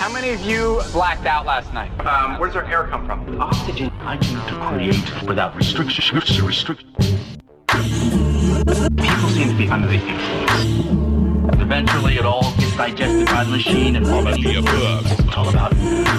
How many of you blacked out last night? Um, where does our air come from? Oxygen I need to create without restriction. Restriction. People seem to be under the influence. Eventually, it all gets digested by the machine and all of the above. It's all about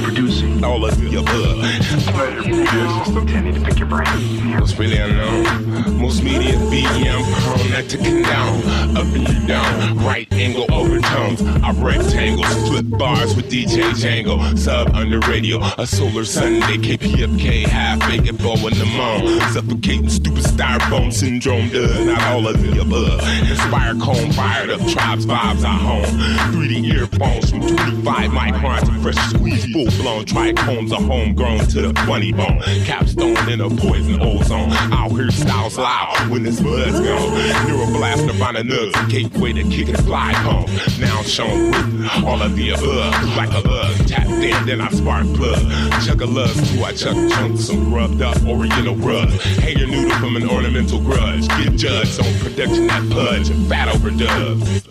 producing all of the above. I need to pick your brain. What's really unknown? Most media BM prone not to condone. Up and you down, right angle overtones. I rectangles, flip bars with DJ Django. Sub under radio, a solar Sunday. KPFK, half baked bow in the moon. Suffocating stupid styrofoam syndrome does not all of the above. Inspire cone fired up tribes vibes I home. 3D earphones from 25 microns fresh squeeze, full blown trichomes are homegrown to the funny bone. Capstone in a poison ozone. Out here styles loud when this bud's gone. Neuroblast Nirvana nugs, gateway to kick and fly home. Now shown with all of the above. Like a bug, tapped in, then I spark plug. Chuck a love to I chuck chunks, some rubbed up oriental rug. Your noodle from an ornamental grudge. Get judged on production that pudge and fat overdubs.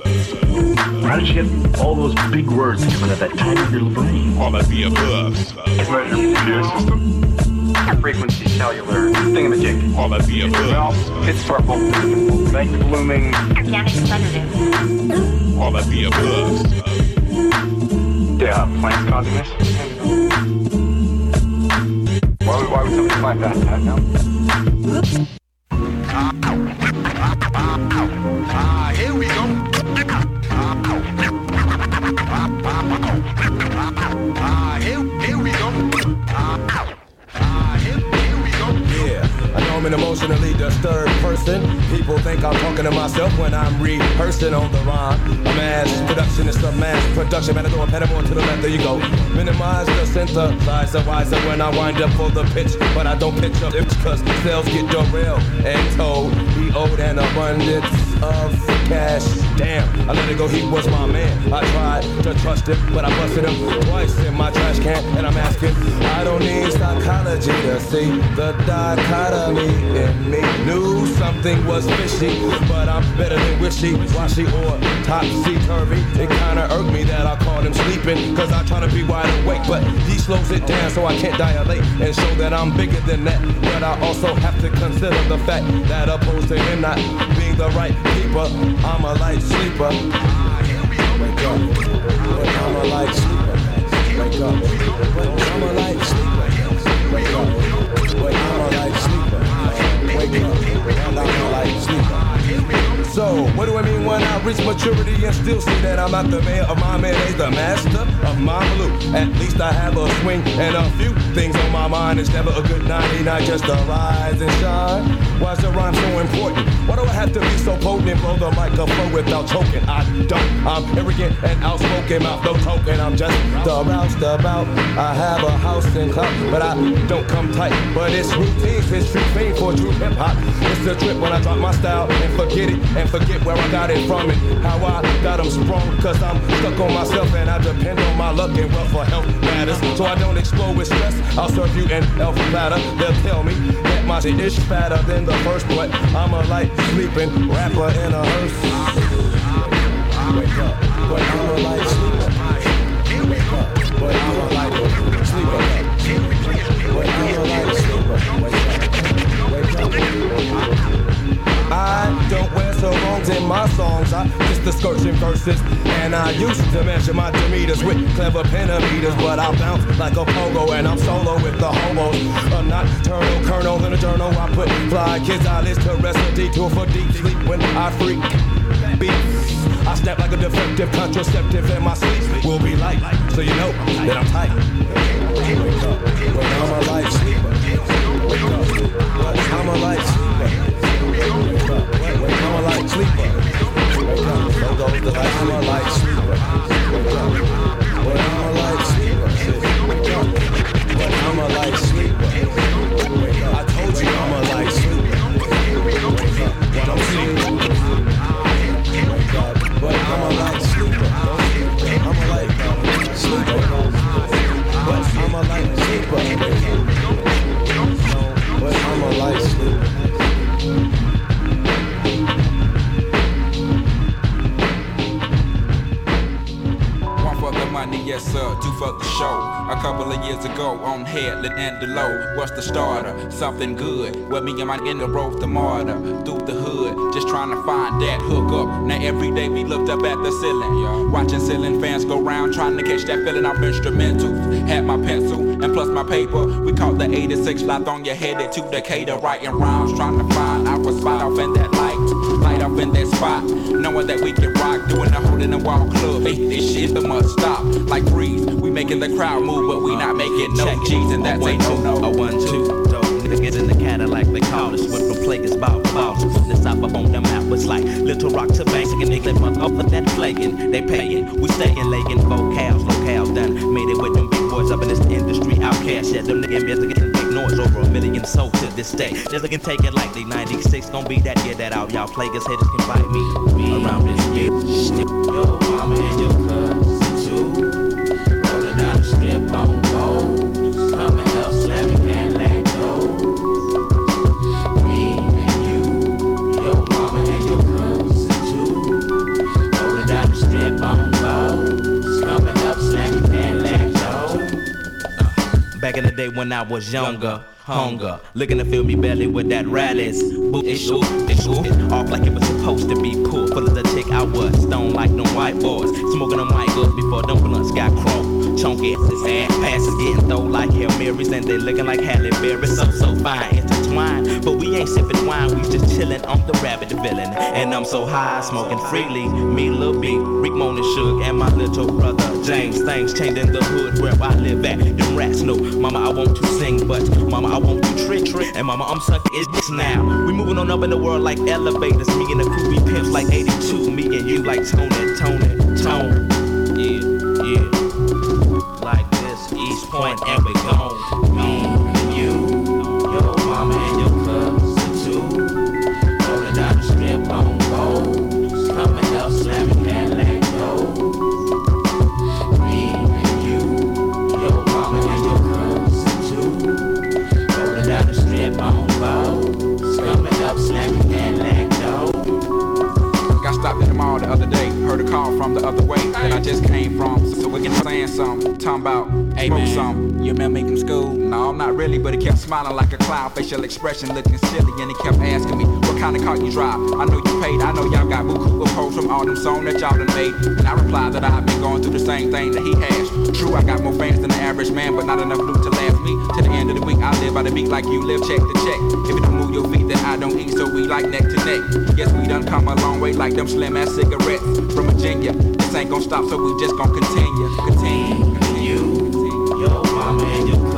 How did you get all those big words coming out of that tiny little? All of the above. Frequency cellular thingamajig. All of the above. Well, it's purple. Night blooming. Organic. All of the above. Yeah, plants causing this? Why would, why would somebody plant that? I don't know. An emotionally disturbed person. People think I'm talking to myself when I'm rehearsing on the rhyme. Mass production is a mass production. Man, I throw a pedal to the left, there you go. Minimize the synthesizer wiser when I wind up for the pitch. But I don't pitch up it's cause sales get derailed and told. He owed an abundance of cash. Damn, I let it go, he was my man. I tried to trust him, but I busted him twice in my trash can. And I'm asking, I don't need psychology to see the dichotomy in me. Knew something was fishy, but I'm better than wishy, washy, or topsy turvy. It kinda irked me that I caught him sleeping, cause I try to be wide awake, but he slows it down so I can't dilate and show that I'm bigger than that. But I also have to consider the fact that opposed to him not being the right keeper, I'm a light sleeper. Wake up, I'm a light sleeper. Wake up, I'm a light sleeper. Wake up, but I'm a light sleeper. And I'm a light sleeper. So, what do I mean when I reach maturity and still see that I'm not the man of my mayonnaise, the master of my blue? At least I have a swing and a few things on my mind. It's never a good 99, just a rise and shine. Why's the rhyme so important? Why do I have to be so potent and blow the microphone without choking? I don't. I'm arrogant and outspoken, mouth no token. I'm just the roustabout. I have a house in clout, but I don't come tight. But it's routine, it's true fame for true hip hop. It's a trip when I drop my style and forget it and forget where I got it from and how I got them sprung. Cause I'm stuck on myself and I depend on my luck and wealth for health matters. So I don't explode with stress. I'll serve you an elf platter. They'll tell me that my shit is fatter than the first, but I'm a light sleeping rapper in a hearse. Wake up, but I'm a light sleeper. Wake up, but I'm a light sleeper. But I'm a light sleeper. Wake up, wake up. I don't wear so wrongs in my songs. I just the scorching verses. And I used to measure my demeters with clever pentameters. But I bounce like a pogo and I'm solo with the homos. A nocturnal kernel in a journal. I put fly kids eyelids to rest a detour for deep sleep when I freak beats. I snap like a defective contraceptive and my sleep will be light. So you know that I'm tight. Wake up, I'm a light sleeper. Wake up, I'm a light sleeper. Sleeper. So the light. I'm a light sleeper. But I'm a light sleeper. But I'm a light sleeper. I told you I'm a light sleeper. But I'm sleeping. Do for the show. A couple of years ago on Headland and Delowe. What's the starter? Something good. Where me and my inner wrote the martyr. Through the hood, just trying to find that hook up. Now every day we looked up at the ceiling. Watching ceiling fans go round, trying to catch that feeling of instrumentals. Had my pencil and plus my paper. We caught the 86 light on your headed to Decatur, writing rhymes, trying to find our spot off in that light. Up in that spot, knowing that we can rock, doing the hole in the wall club. Hey, this shit the must stop. Like freeze, we making the crowd move, but we not making no G's, and that's a no no. A one two niggas in the Cadillac they call us. Went from players about balls from the south up on the map. Was like Little Rock to Banks, and niggas month up for that flagging. They paying, we staying laying vocals, locales done. Made it with them big boys up in this industry. OutKast, yeah, them niggas over a million sold to this day. Just looking take it like they 96 gon' be that year that out. Y'all players haters can fight me around this year. Yo, mama and your in the day when I was younger, hunger, looking to fill me belly with that rallies. Boot it, shoot it, shoot it, off like it was supposed to be pulled. Full of the tick, I was stone like them white boys, smoking them white goods before them blunts got chrome. Chunky ass ass passes getting thrown like Hail Marys, and they looking like Halle Berry, so so fine, intertwined. But we ain't sipping wine, we just chilling on the rabbit villain. And I'm so high, smoking freely. Me, Lil B, Rick Mona Suge, and my little brother James. Things changing the hood where I live at. Them rats know, Mama, I want to sing, but Mama, I want to trick, trick. And Mama, I'm sucking is this now. We moving on up in the world like elevators. Me and the crew, we pimps like 82. Me and you like Tony, Tony, Tone. Yeah, yeah. This, Point, and we gone. Smiling like a clown. Facial expression looking silly. And he kept asking me, what kind of car you drive? I know you paid. I know y'all got buku of posts from all them songs that y'all done made. And I replied that I've been going through the same thing that he has. True, I got more fans than the average man, but not enough loot to last me. To the end of the week, I live by the beat like you live check to check. If you don't move your feet, then I don't eat, so we like neck to neck. Yes, we done come a long way like them slim ass cigarettes from Virginia. This ain't gonna stop, so we just gonna continue, continue, continue. Your mama and your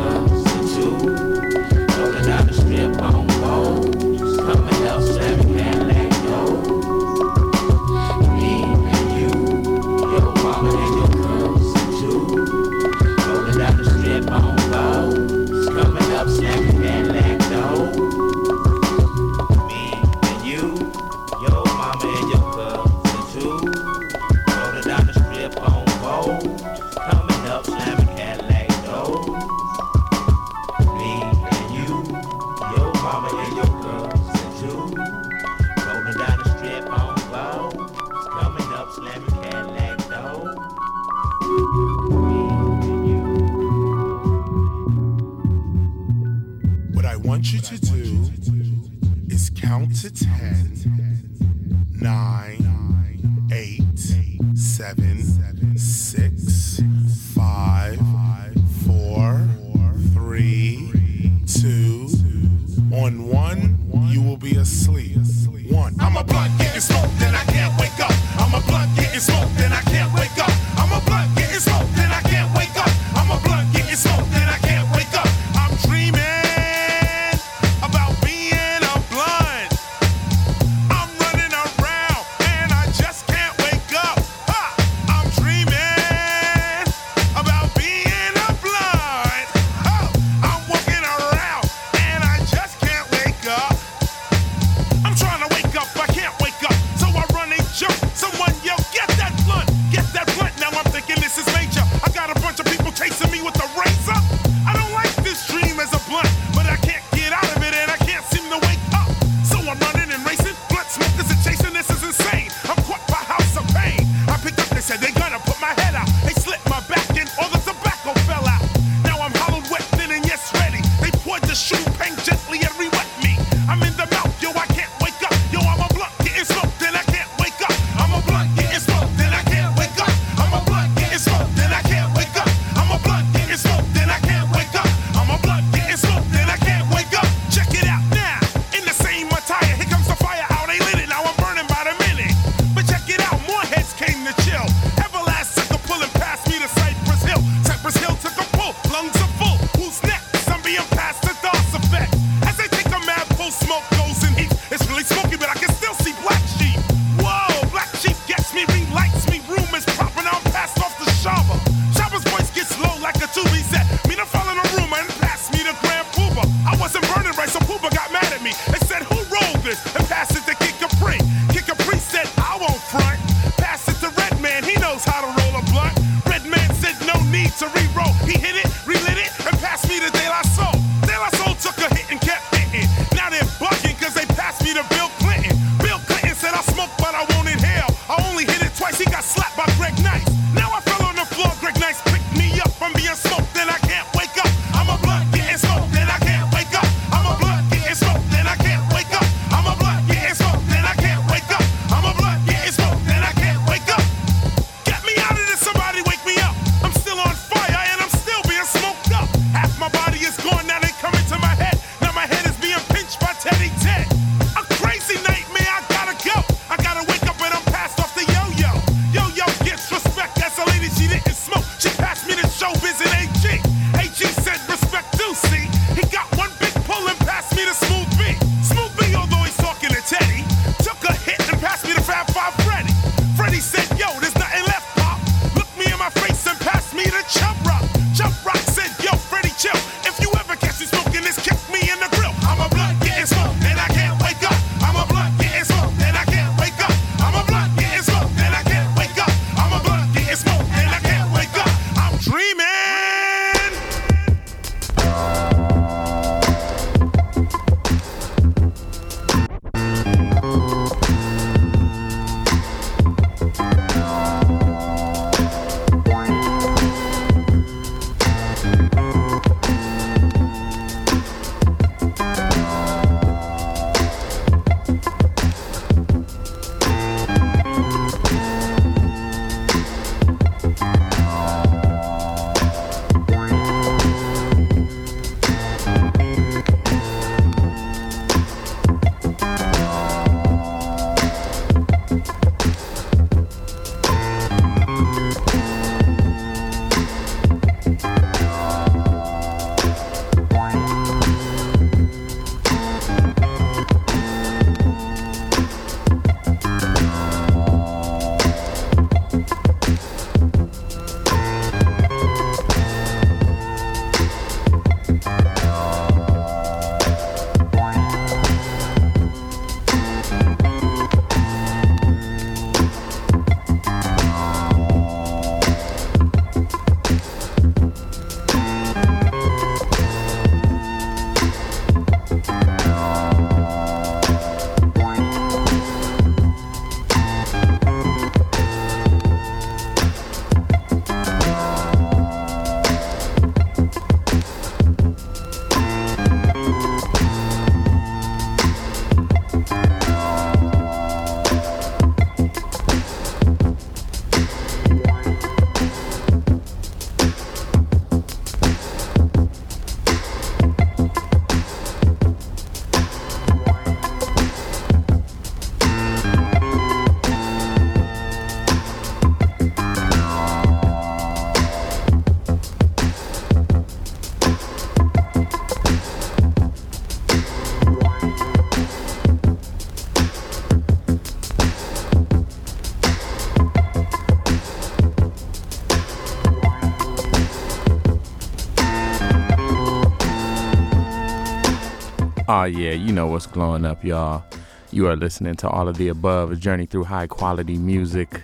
Oh yeah, you know what's glowing up, y'all. You are listening to all of the above, a journey through high quality music.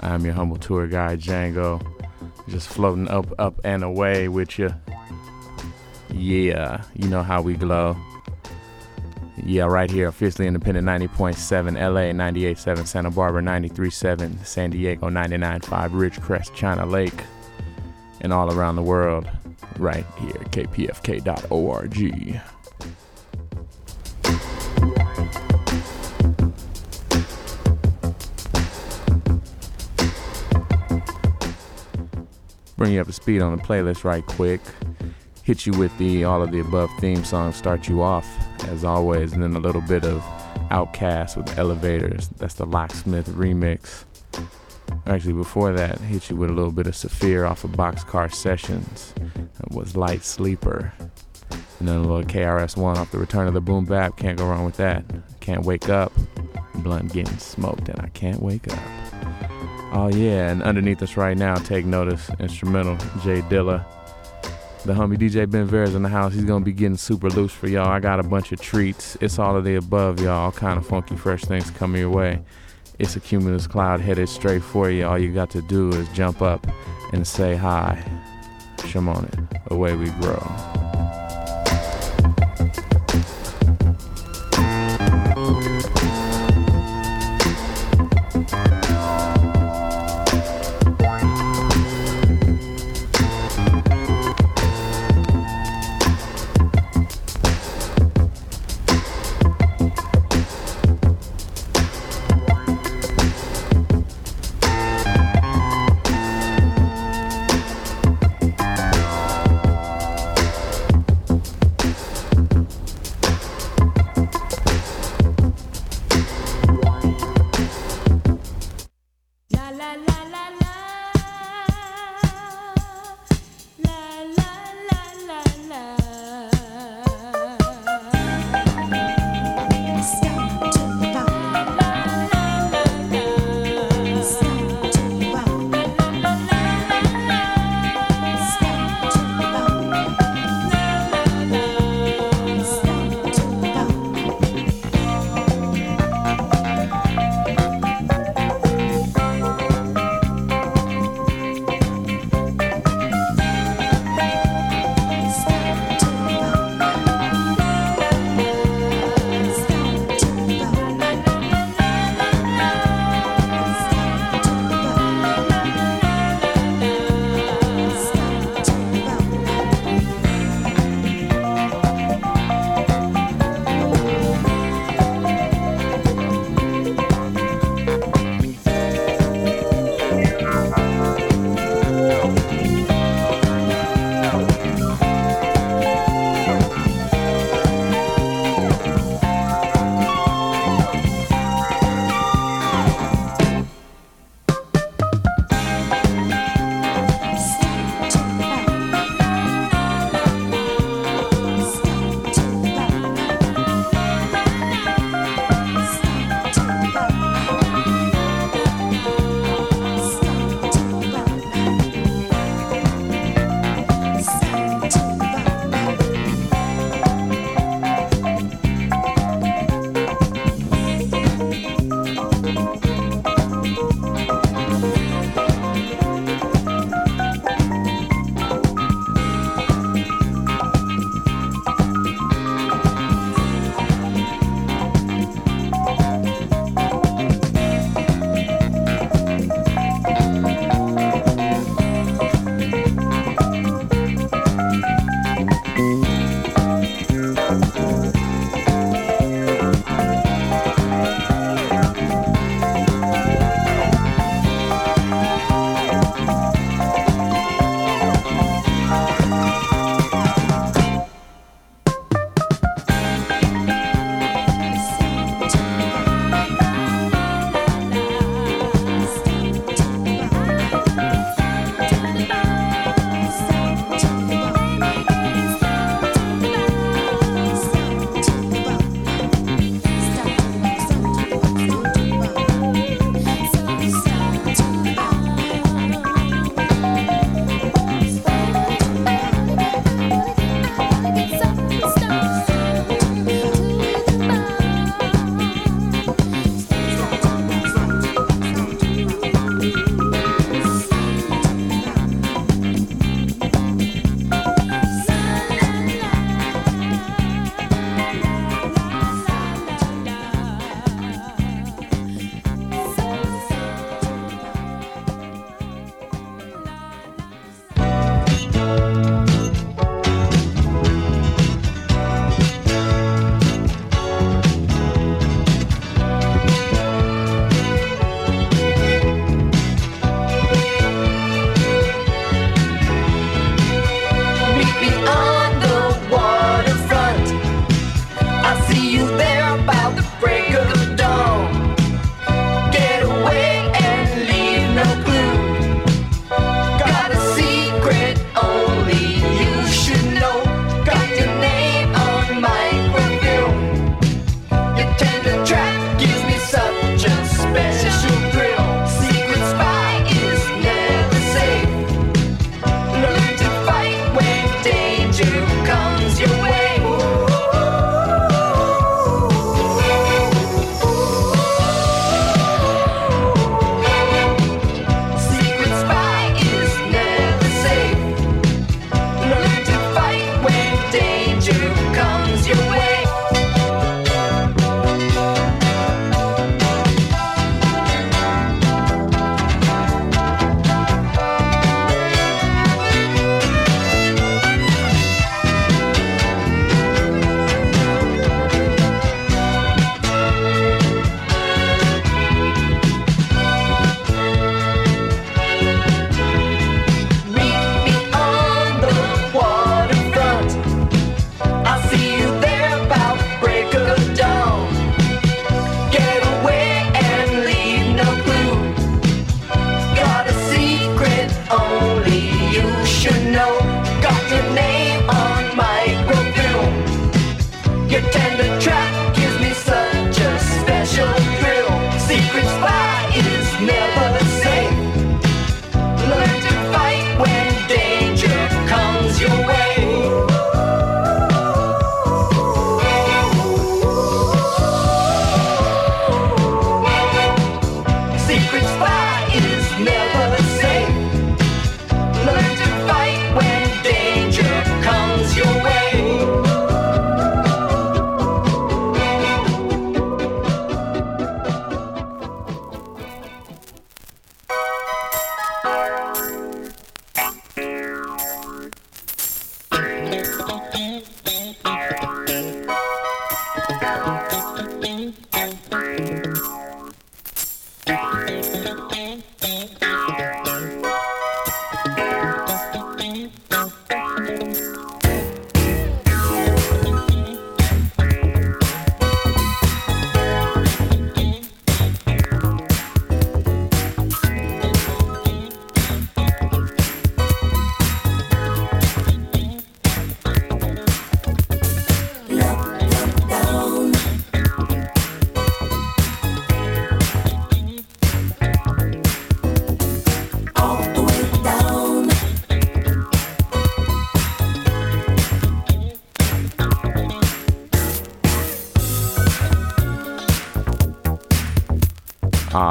I'm your humble tour guide, Django. Just floating up, up and away with you. Yeah, you know how we glow. Yeah, right here, officially independent 90.7 LA, 98.7 Santa Barbara, 93.7 San Diego, 99.5 Ridgecrest, China Lake, and all around the world. Right here, kpfk.org. bring you up to speed on the playlist right quick. Hit you with the all of the above theme song, start you off as always, and then a little bit of OutKast with Elevators. That's the Locksmith remix. Actually, before that, hit you with a little bit of Saafir off of Boxcar Sessions. That was Light Sleeper. And then a little KRS-One off the Return of the Boom Bap. Can't go wrong with that. Can't wake up. Blunt getting smoked, and I can't wake up. Oh yeah, and underneath us right now, take notice, instrumental, J Dilla. The homie DJ Ben Vera's in the house. He's gonna be getting super loose for y'all. I got a bunch of treats. It's all of the above, y'all. All kind of funky, fresh things coming your way. It's a cumulus cloud headed straight for you. All you got to do is jump up and say hi. Gresham on it. Away we grow.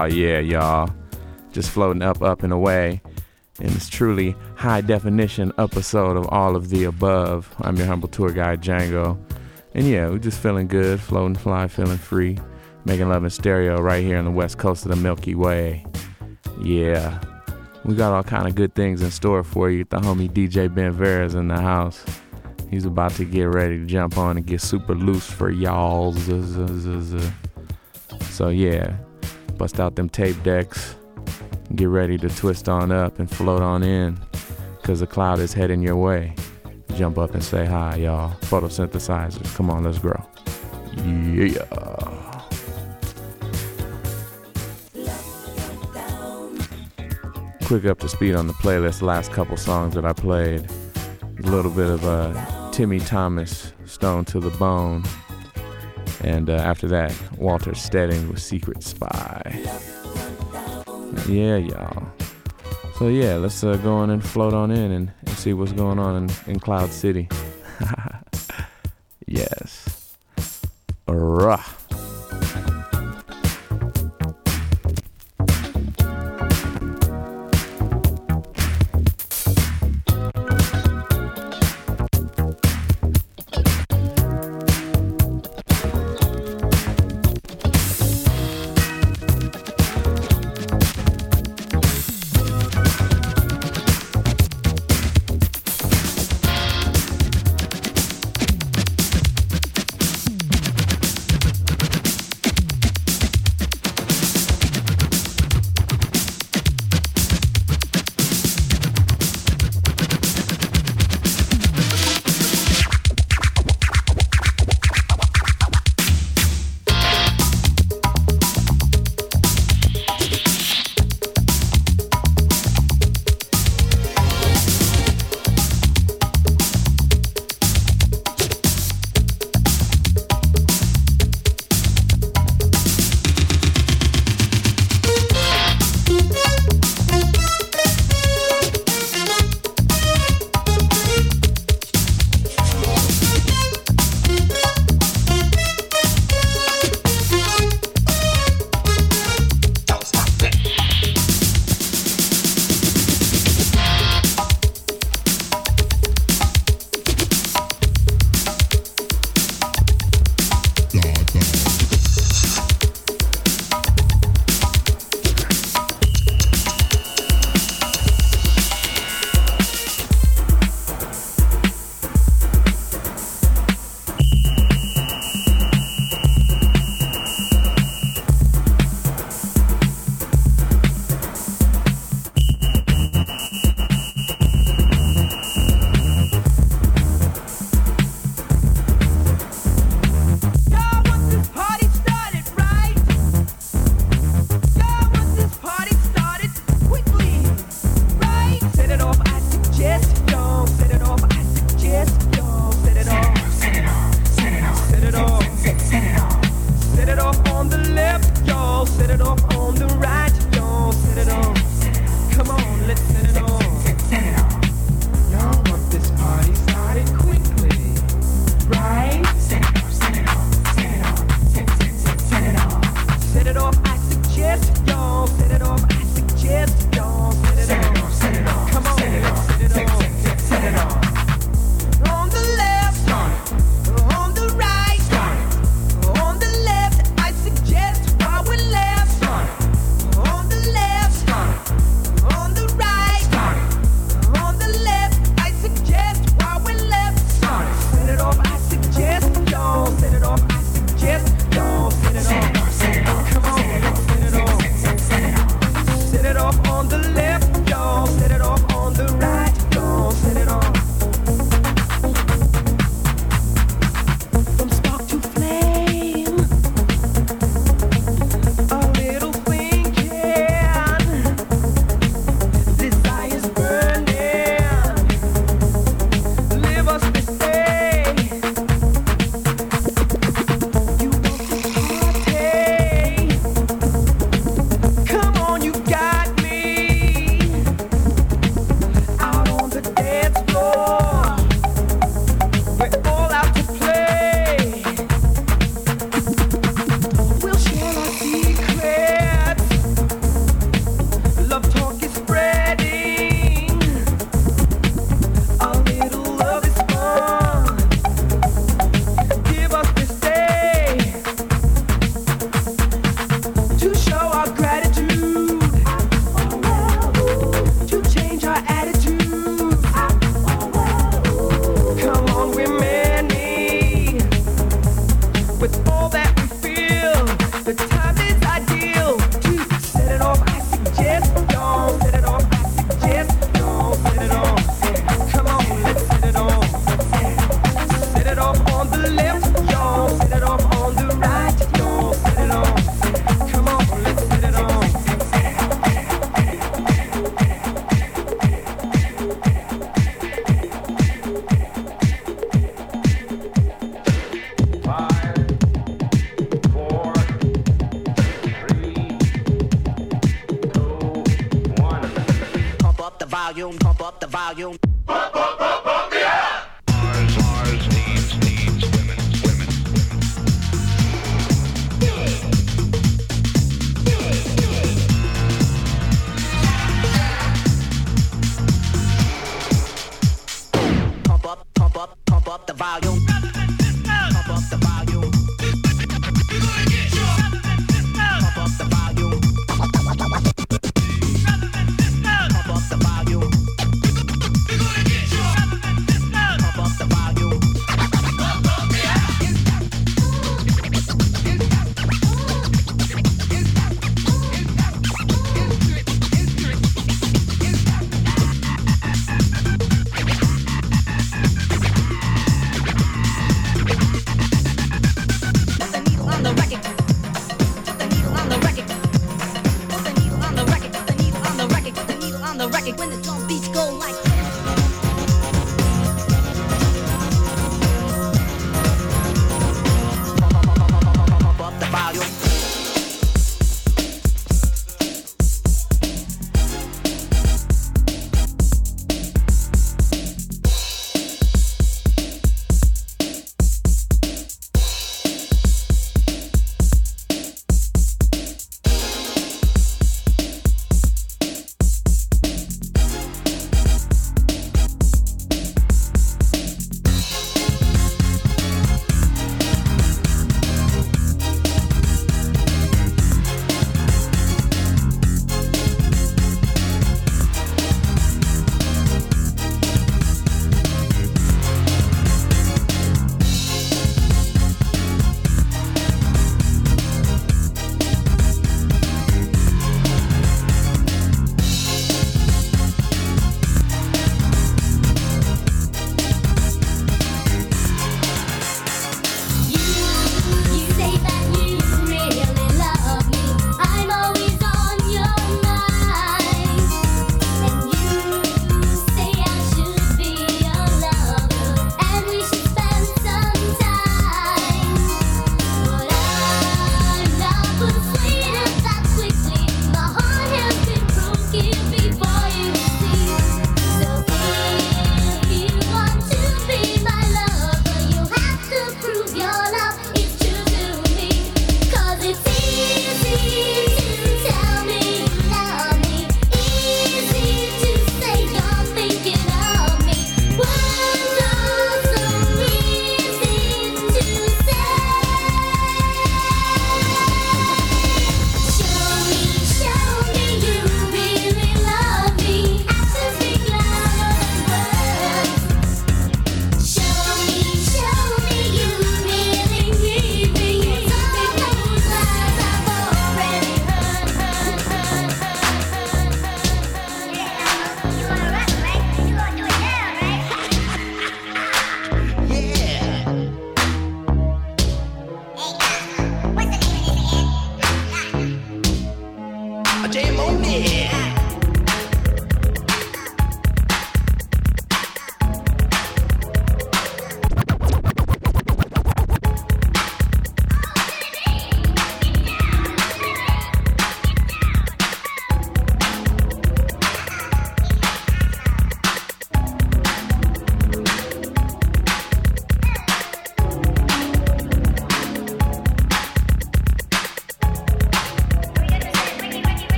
Oh yeah, y'all. Just floating up, up and away. And it's truly high definition episode of all of the above. I'm your humble tour guide, Django. And yeah, we're just feeling good, floating, fly, feeling free, making love in stereo right here on the west coast of the Milky Way. Yeah, we got all kind of good things in store for you. The homie DJ Ben Vera's in the house. He's about to get ready to jump on and get super loose for y'all. So yeah, bust out them tape decks. Get ready to twist on up and float on in, cause the cloud is heading your way. Jump up and say hi, y'all. Photosynthesizers, come on, let's grow. Yeah. Quick up to speed on the playlist. Last couple songs that I played. A little bit of uh, Timmy Thomas, Stone to the Bone. And uh, after that, Walter Steding with Secret Spy. Yeah, y'all. So yeah, let's uh, go on and float on in and, and see what's going on in, in Cloud City. yes. Rah.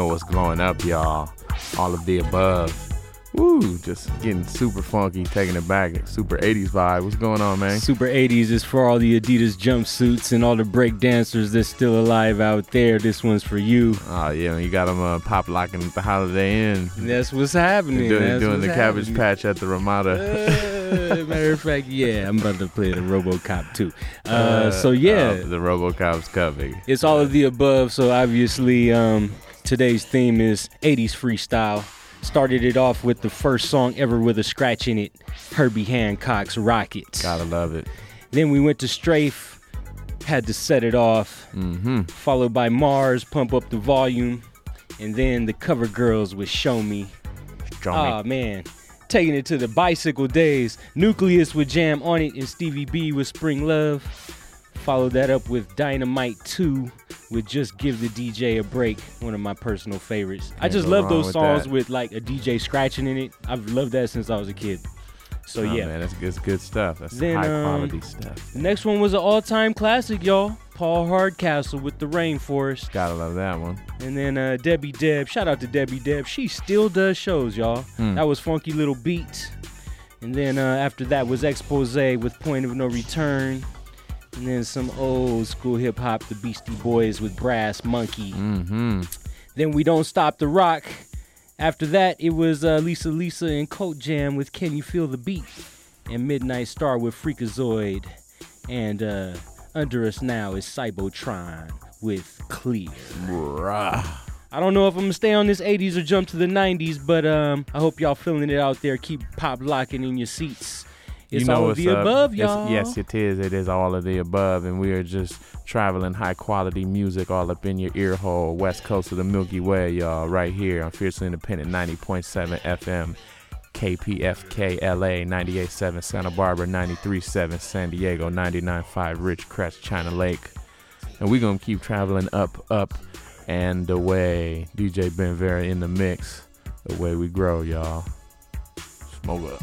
Know what's going up, y'all. All of the above. Woo, just getting super funky, taking it back. Super 80s vibe. What's going on, man? Super 80s is for all the Adidas jumpsuits and all the break dancers that's still alive out there. This one's for you. Oh yeah, you got them uh, pop locking at the Holiday Inn. That's what's happening. doing That's doing the what's Cabbage. Patch at the Ramada. Uh, matter of fact, yeah, I'm about to play the RoboCop too. Uh, so yeah, oh, the RoboCop's coming. It's all of the above. So obviously, um, today's theme is 80s freestyle. Started it off with the first song ever with a scratch in it, Herbie Hancock's Rockets. Gotta love it. Then we went to Strafe, had to set it off. Mm-hmm. Followed by MARRS, Pump Up the Volume. And then the Cover Girls with Show Me. Show Me. Ah, man. Taking it to the bicycle days. Newcleus with Jam on it and Stevie B with Spring Love. Followed that up with Dynamix II with Just Give the DJ a Break, one of my personal favorites. I just love those with songs that. with like a DJ scratching in it. I've loved that since I was a kid. So Oh, yeah. man, that's, that's good stuff. That's Then, high um, quality stuff. The next one was an all-time classic, y'all. Paul Hardcastle with the Rainforest. Gotta love that one. And then uh, Debbie Deb. Shout out to Debbie Deb. She still does shows, y'all. Hmm. That was Funky Little Beat. And then uh, after that was Expose with Point of No Return. And then some old school hip hop, the Beastie Boys with Brass Monkey. Mm-hmm. Then We Don't Stop the Rock. After that, it was uh, Lisa Lisa and Cult Jam with Can You Feel the Beat? And Midnight Star with Freakazoid. And uh, under us now is Cybotron with Clear. I don't know if I'm gonna stay on this 80s or jump to the 90s, but um, I hope y'all feeling it out there. Keep pop locking in your seats. It's you know all of the above, y'all. yes, it is. It is all of the above, and we are just traveling high quality music all up in your ear hole, west coast of the Milky Way, y'all, right here on Fiercely Independent 90.7 FM. KPFK LA 98.7 Santa Barbara 93.7 San Diego 99.5 Ridgecrest China Lake and we're gonna keep traveling up up and away DJ Ben Vera in the mix the way we grow y'all smoke up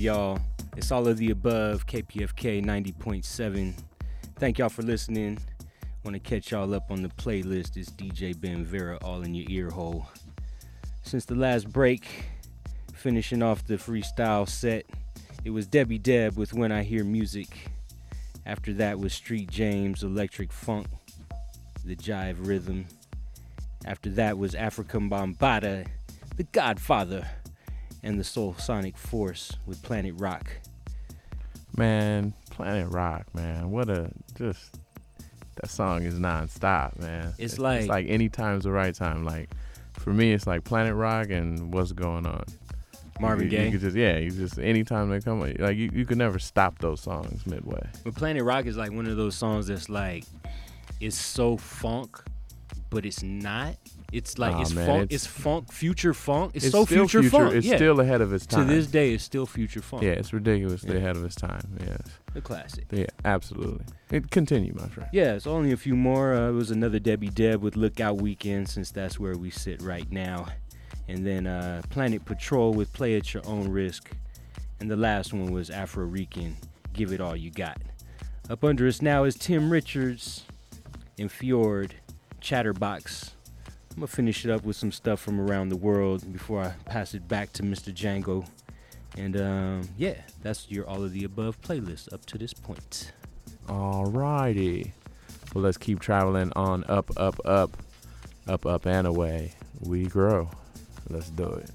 y'all. It's all of the above. KPFK 90.7. Thank y'all for listening. Want to catch y'all up on the playlist. It's DJ Ben Vera all in your ear hole. Since the last break, finishing off the freestyle set, it was Debbie Deb with When I Hear Music. After that was Street James, Electric Funk, the Jive Rhythm. After that was Afrika Bambaataa, The Godfather, and the Soul Sonic Force with Planet Rock. Man, Planet Rock, man. What a just that song is nonstop, man. It's like- it's like any time's the right time. Like for me, it's like Planet Rock and what's going on. Marvin Gaye? You could just yeah, you just anytime they come, like you, you could never stop those songs midway. But Planet Rock is like one of those songs that's like is so funk, but it's not. It's like Aw, it's man, funk. it's- It's, funk, future funk. It's, so still future, future- funk. it's yeah. still ahead of its time. To this day, it's still future funk. Yeah, it's ridiculously Yeah. ahead of its time. Yes. The classic. Yeah, absolutely. It, continue, my friend. Yeah, it's only a few more. Uh, it was another Debbie Deb with Lookout Weekend, since that's where we sit right now. And then uh, Planet Patrol with Play at Your Own Risk. And the last one was Afro Rican, Give It All You Got. Up under us now is Tim Richards and Fjord, Chatterbox. I'm to finish it up with some stuff from around the world before I pass it back to Mr. Django. And um, yeah, that's your all of the above playlist up to this point. Alrighty. Well, let's keep traveling on up, up, up, up, up, and away. We grow. Let's do it.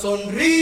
sonríe.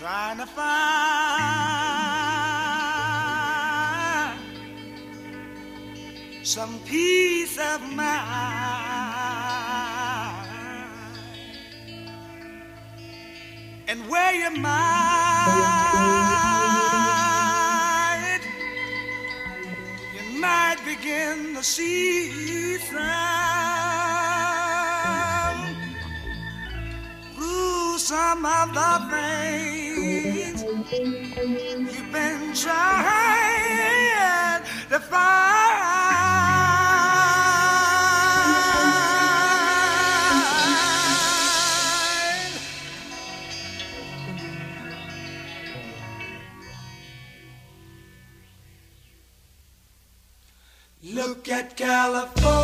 trying to find some peace of mind. And where your mind, you might begin to see through. some of the things you've been trying to find. Look at California.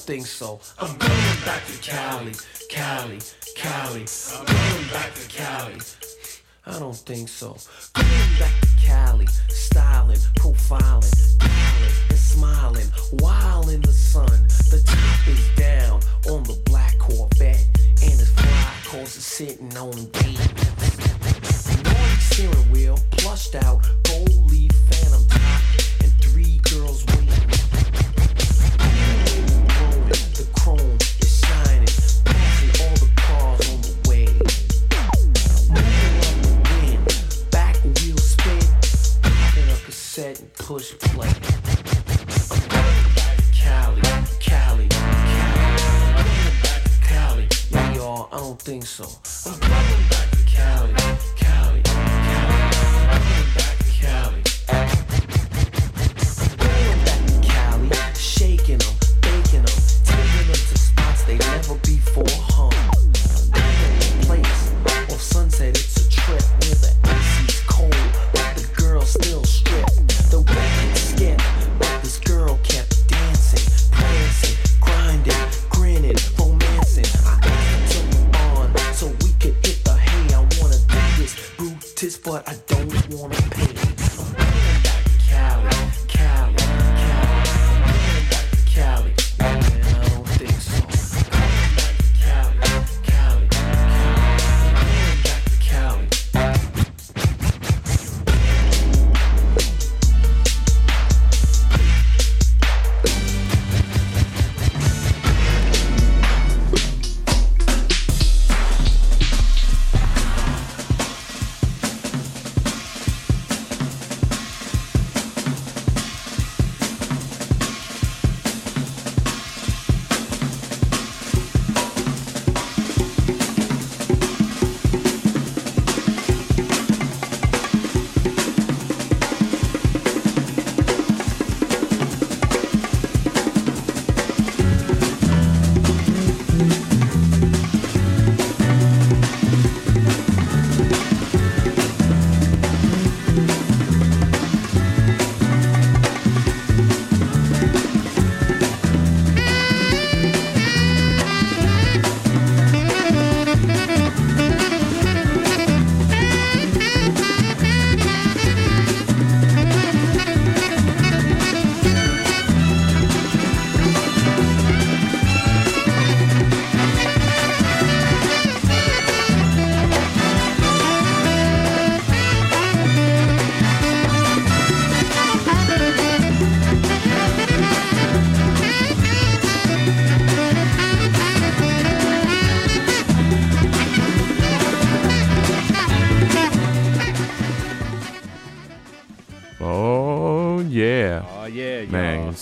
Think so. So. I'm going back to Cali,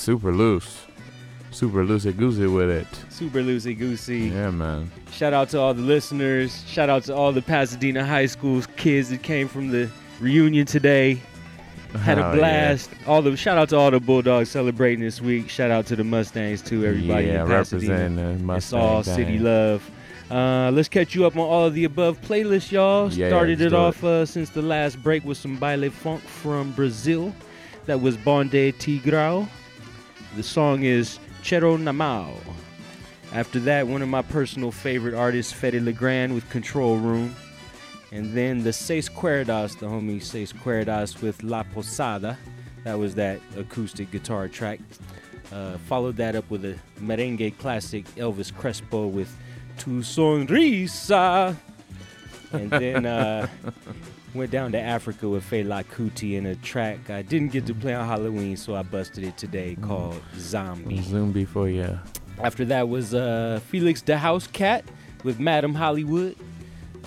super loose. Super loosey goosey with it. Super loosey goosey. Yeah, man. Shout out to all the listeners. Shout out to all the Pasadena High School kids that came from the reunion today. Had Oh, a yeah. blast. All the shout out to all the Bulldogs celebrating this week. Shout out to the Mustangs too. Everybody Yeah, in Pasadena. representing the it's all gang. city love. Uh, let's catch you up on all of the above playlists, y'all. Yeah, Started it off uh, since the last break with some baile funk from Brazil. That was Bonde Tigrao. The song is Cerol na Mão. After that, one of my personal favorite artists, Fede Legrand with Control Room. And then the Seis Cuerdas, the homie Seis Cuerdas with La Posada. That was that acoustic guitar track. Uh, followed that up with a merengue classic, Elvis Crespo with Tu Sonrisa. And then uh, went down to Africa with Fela Kuti in a track I didn't get to play on Halloween, so I busted it today called Zombie. Zombie for you. After that was uh, Felix da Housecat with Madame Hollywood.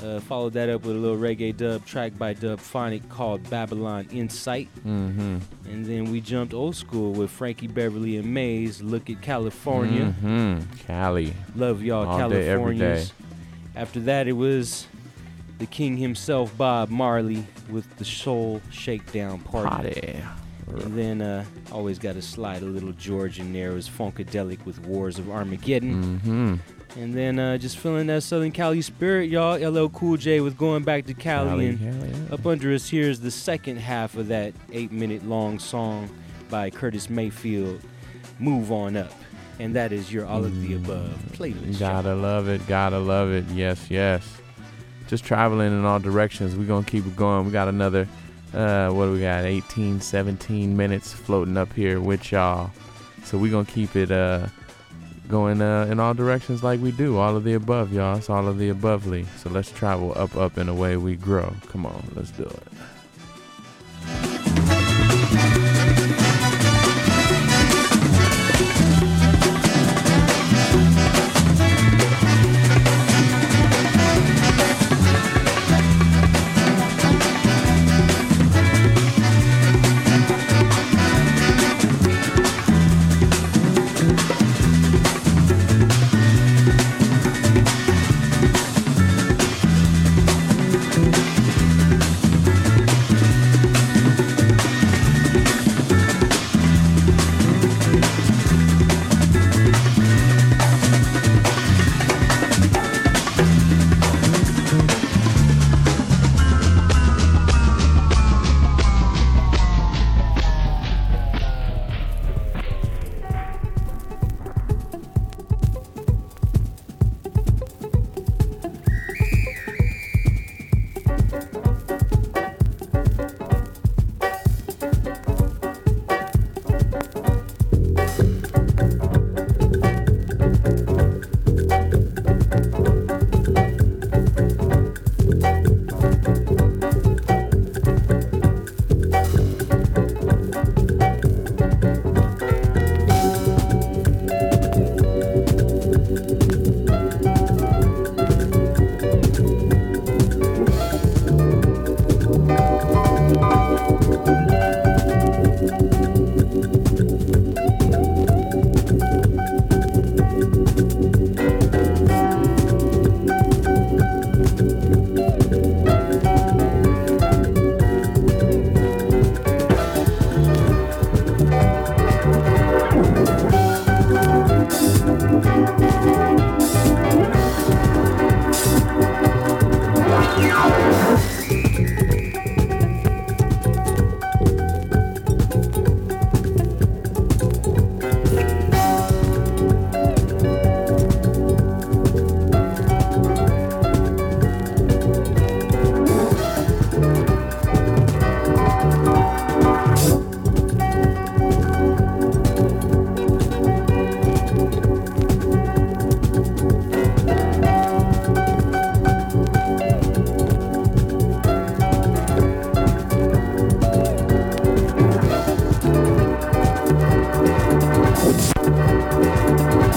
Uh, followed that up with a little reggae dub track by Dub Phonic called Babylon Insight. Mm-hmm. And then we jumped old school with Frankie Beverly and Maze. Look at California. Mm-hmm. Cali. Love y'all, All day, every Californians. day. After that, it was the king himself, Bob Marley, with the Soul Shakedown Party. Party. And then uh, always got to slide a little George in there. It was Funkadelic with Wars of Armageddon. Mm-hmm. And then uh, just feeling that Southern Cali spirit, y'all. LL Cool J with going back to Cali. Cali, and yeah. up under us here is the second half of that eight minute long song by Curtis Mayfield, Move On Up. And that is your All of the Above playlist. Gotta love it. Gotta love it. Yes, yes. Just traveling in all directions. We're gonna keep it going. We got another uh what do we got? 18, 17 minutes floating up here with y'all. So we're gonna keep it uh going uh in all directions like we do. All of the above, y'all. It's all of the abovely. So let's travel up, up in and away we grow. Come on, let's do it.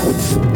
Bye.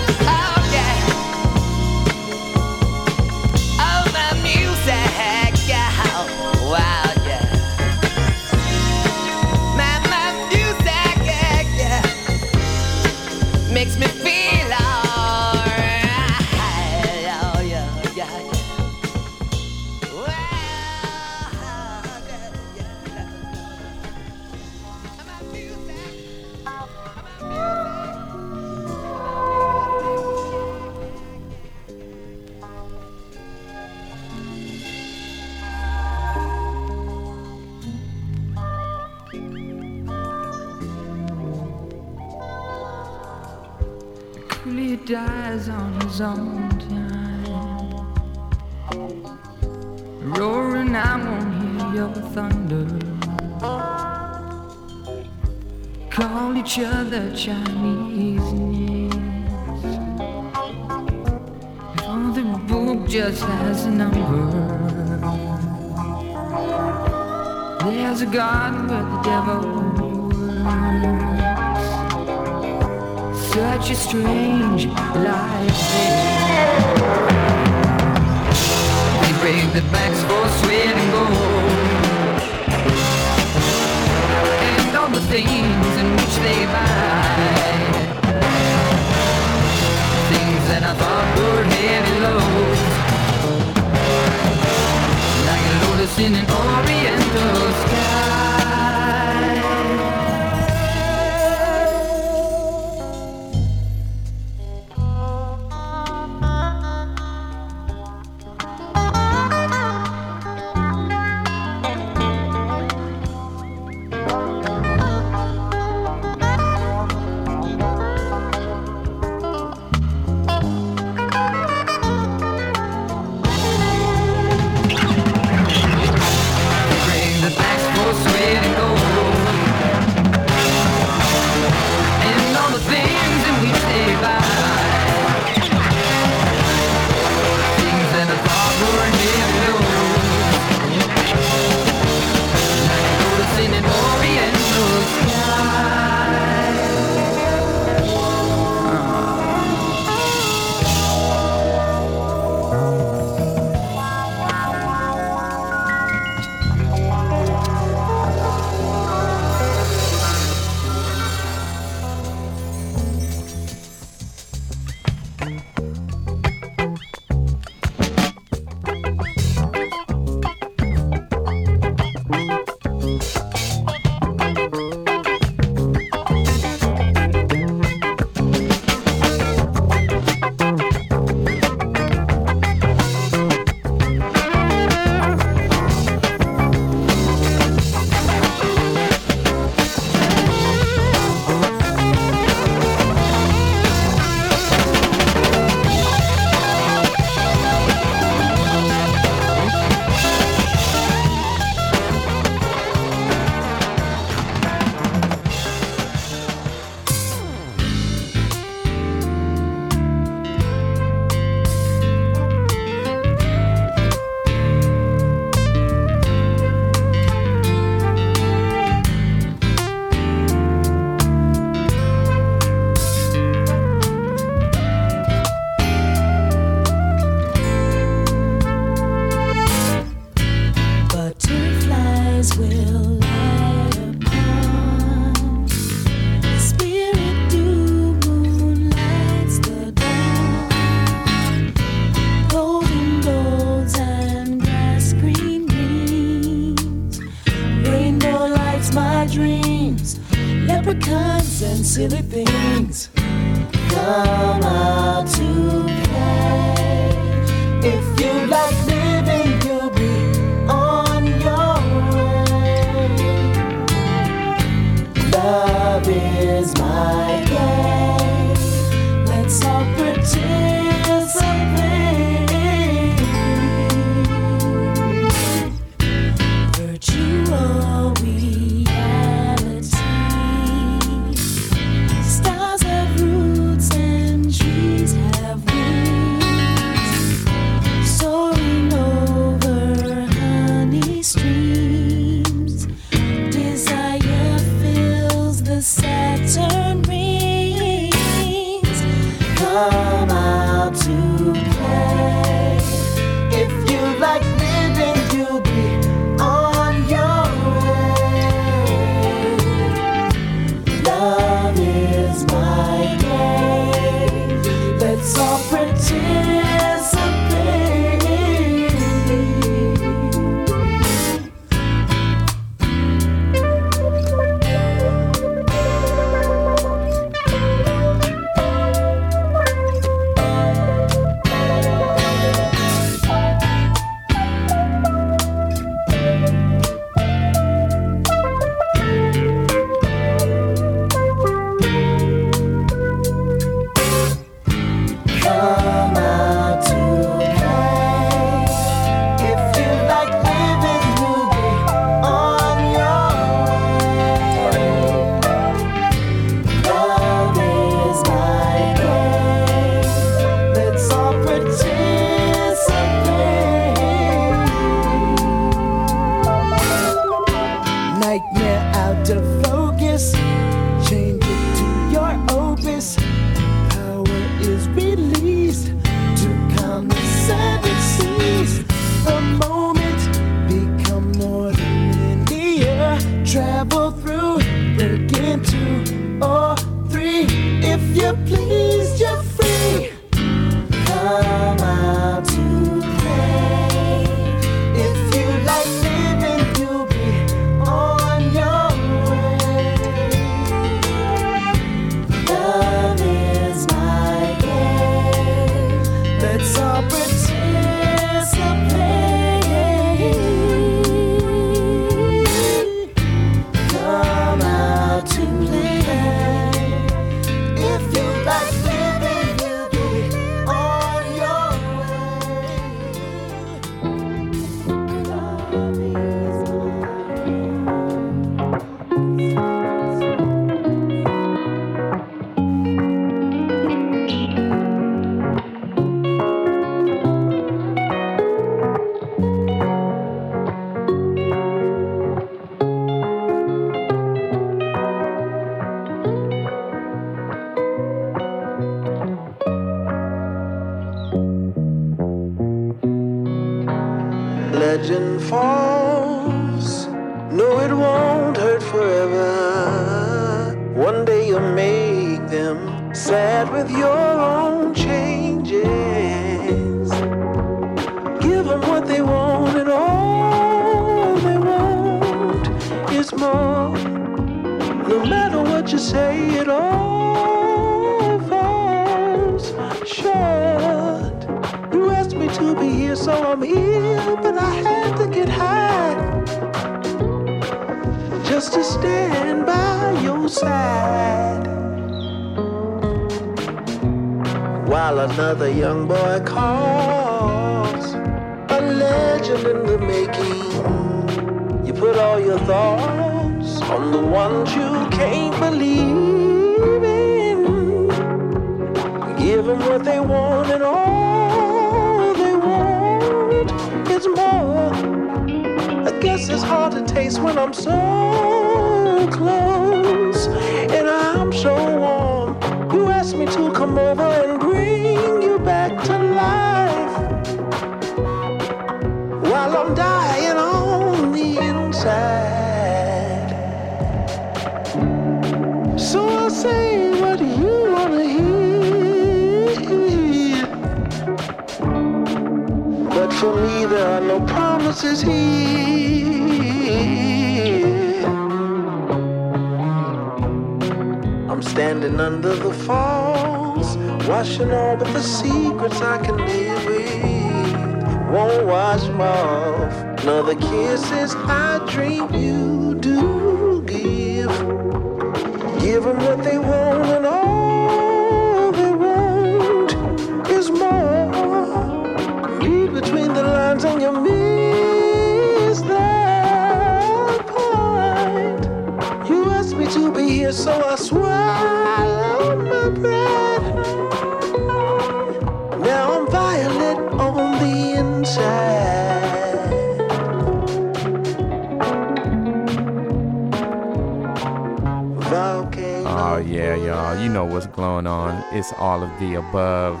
The above.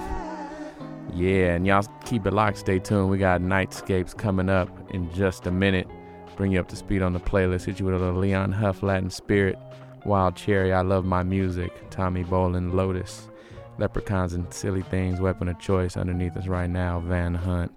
Yeah, and y'all keep it locked. Stay tuned. We got Nightscapes coming up in just a minute. Bring you up to speed on the playlist. Hit you with a little Leon Huff, Latin Spirit, Wild Cherry, I Love My Music, Tommy Bolin, Lotus, Leprechauns and Silly Things, Weapon of Choice underneath us right now, Van Hunt.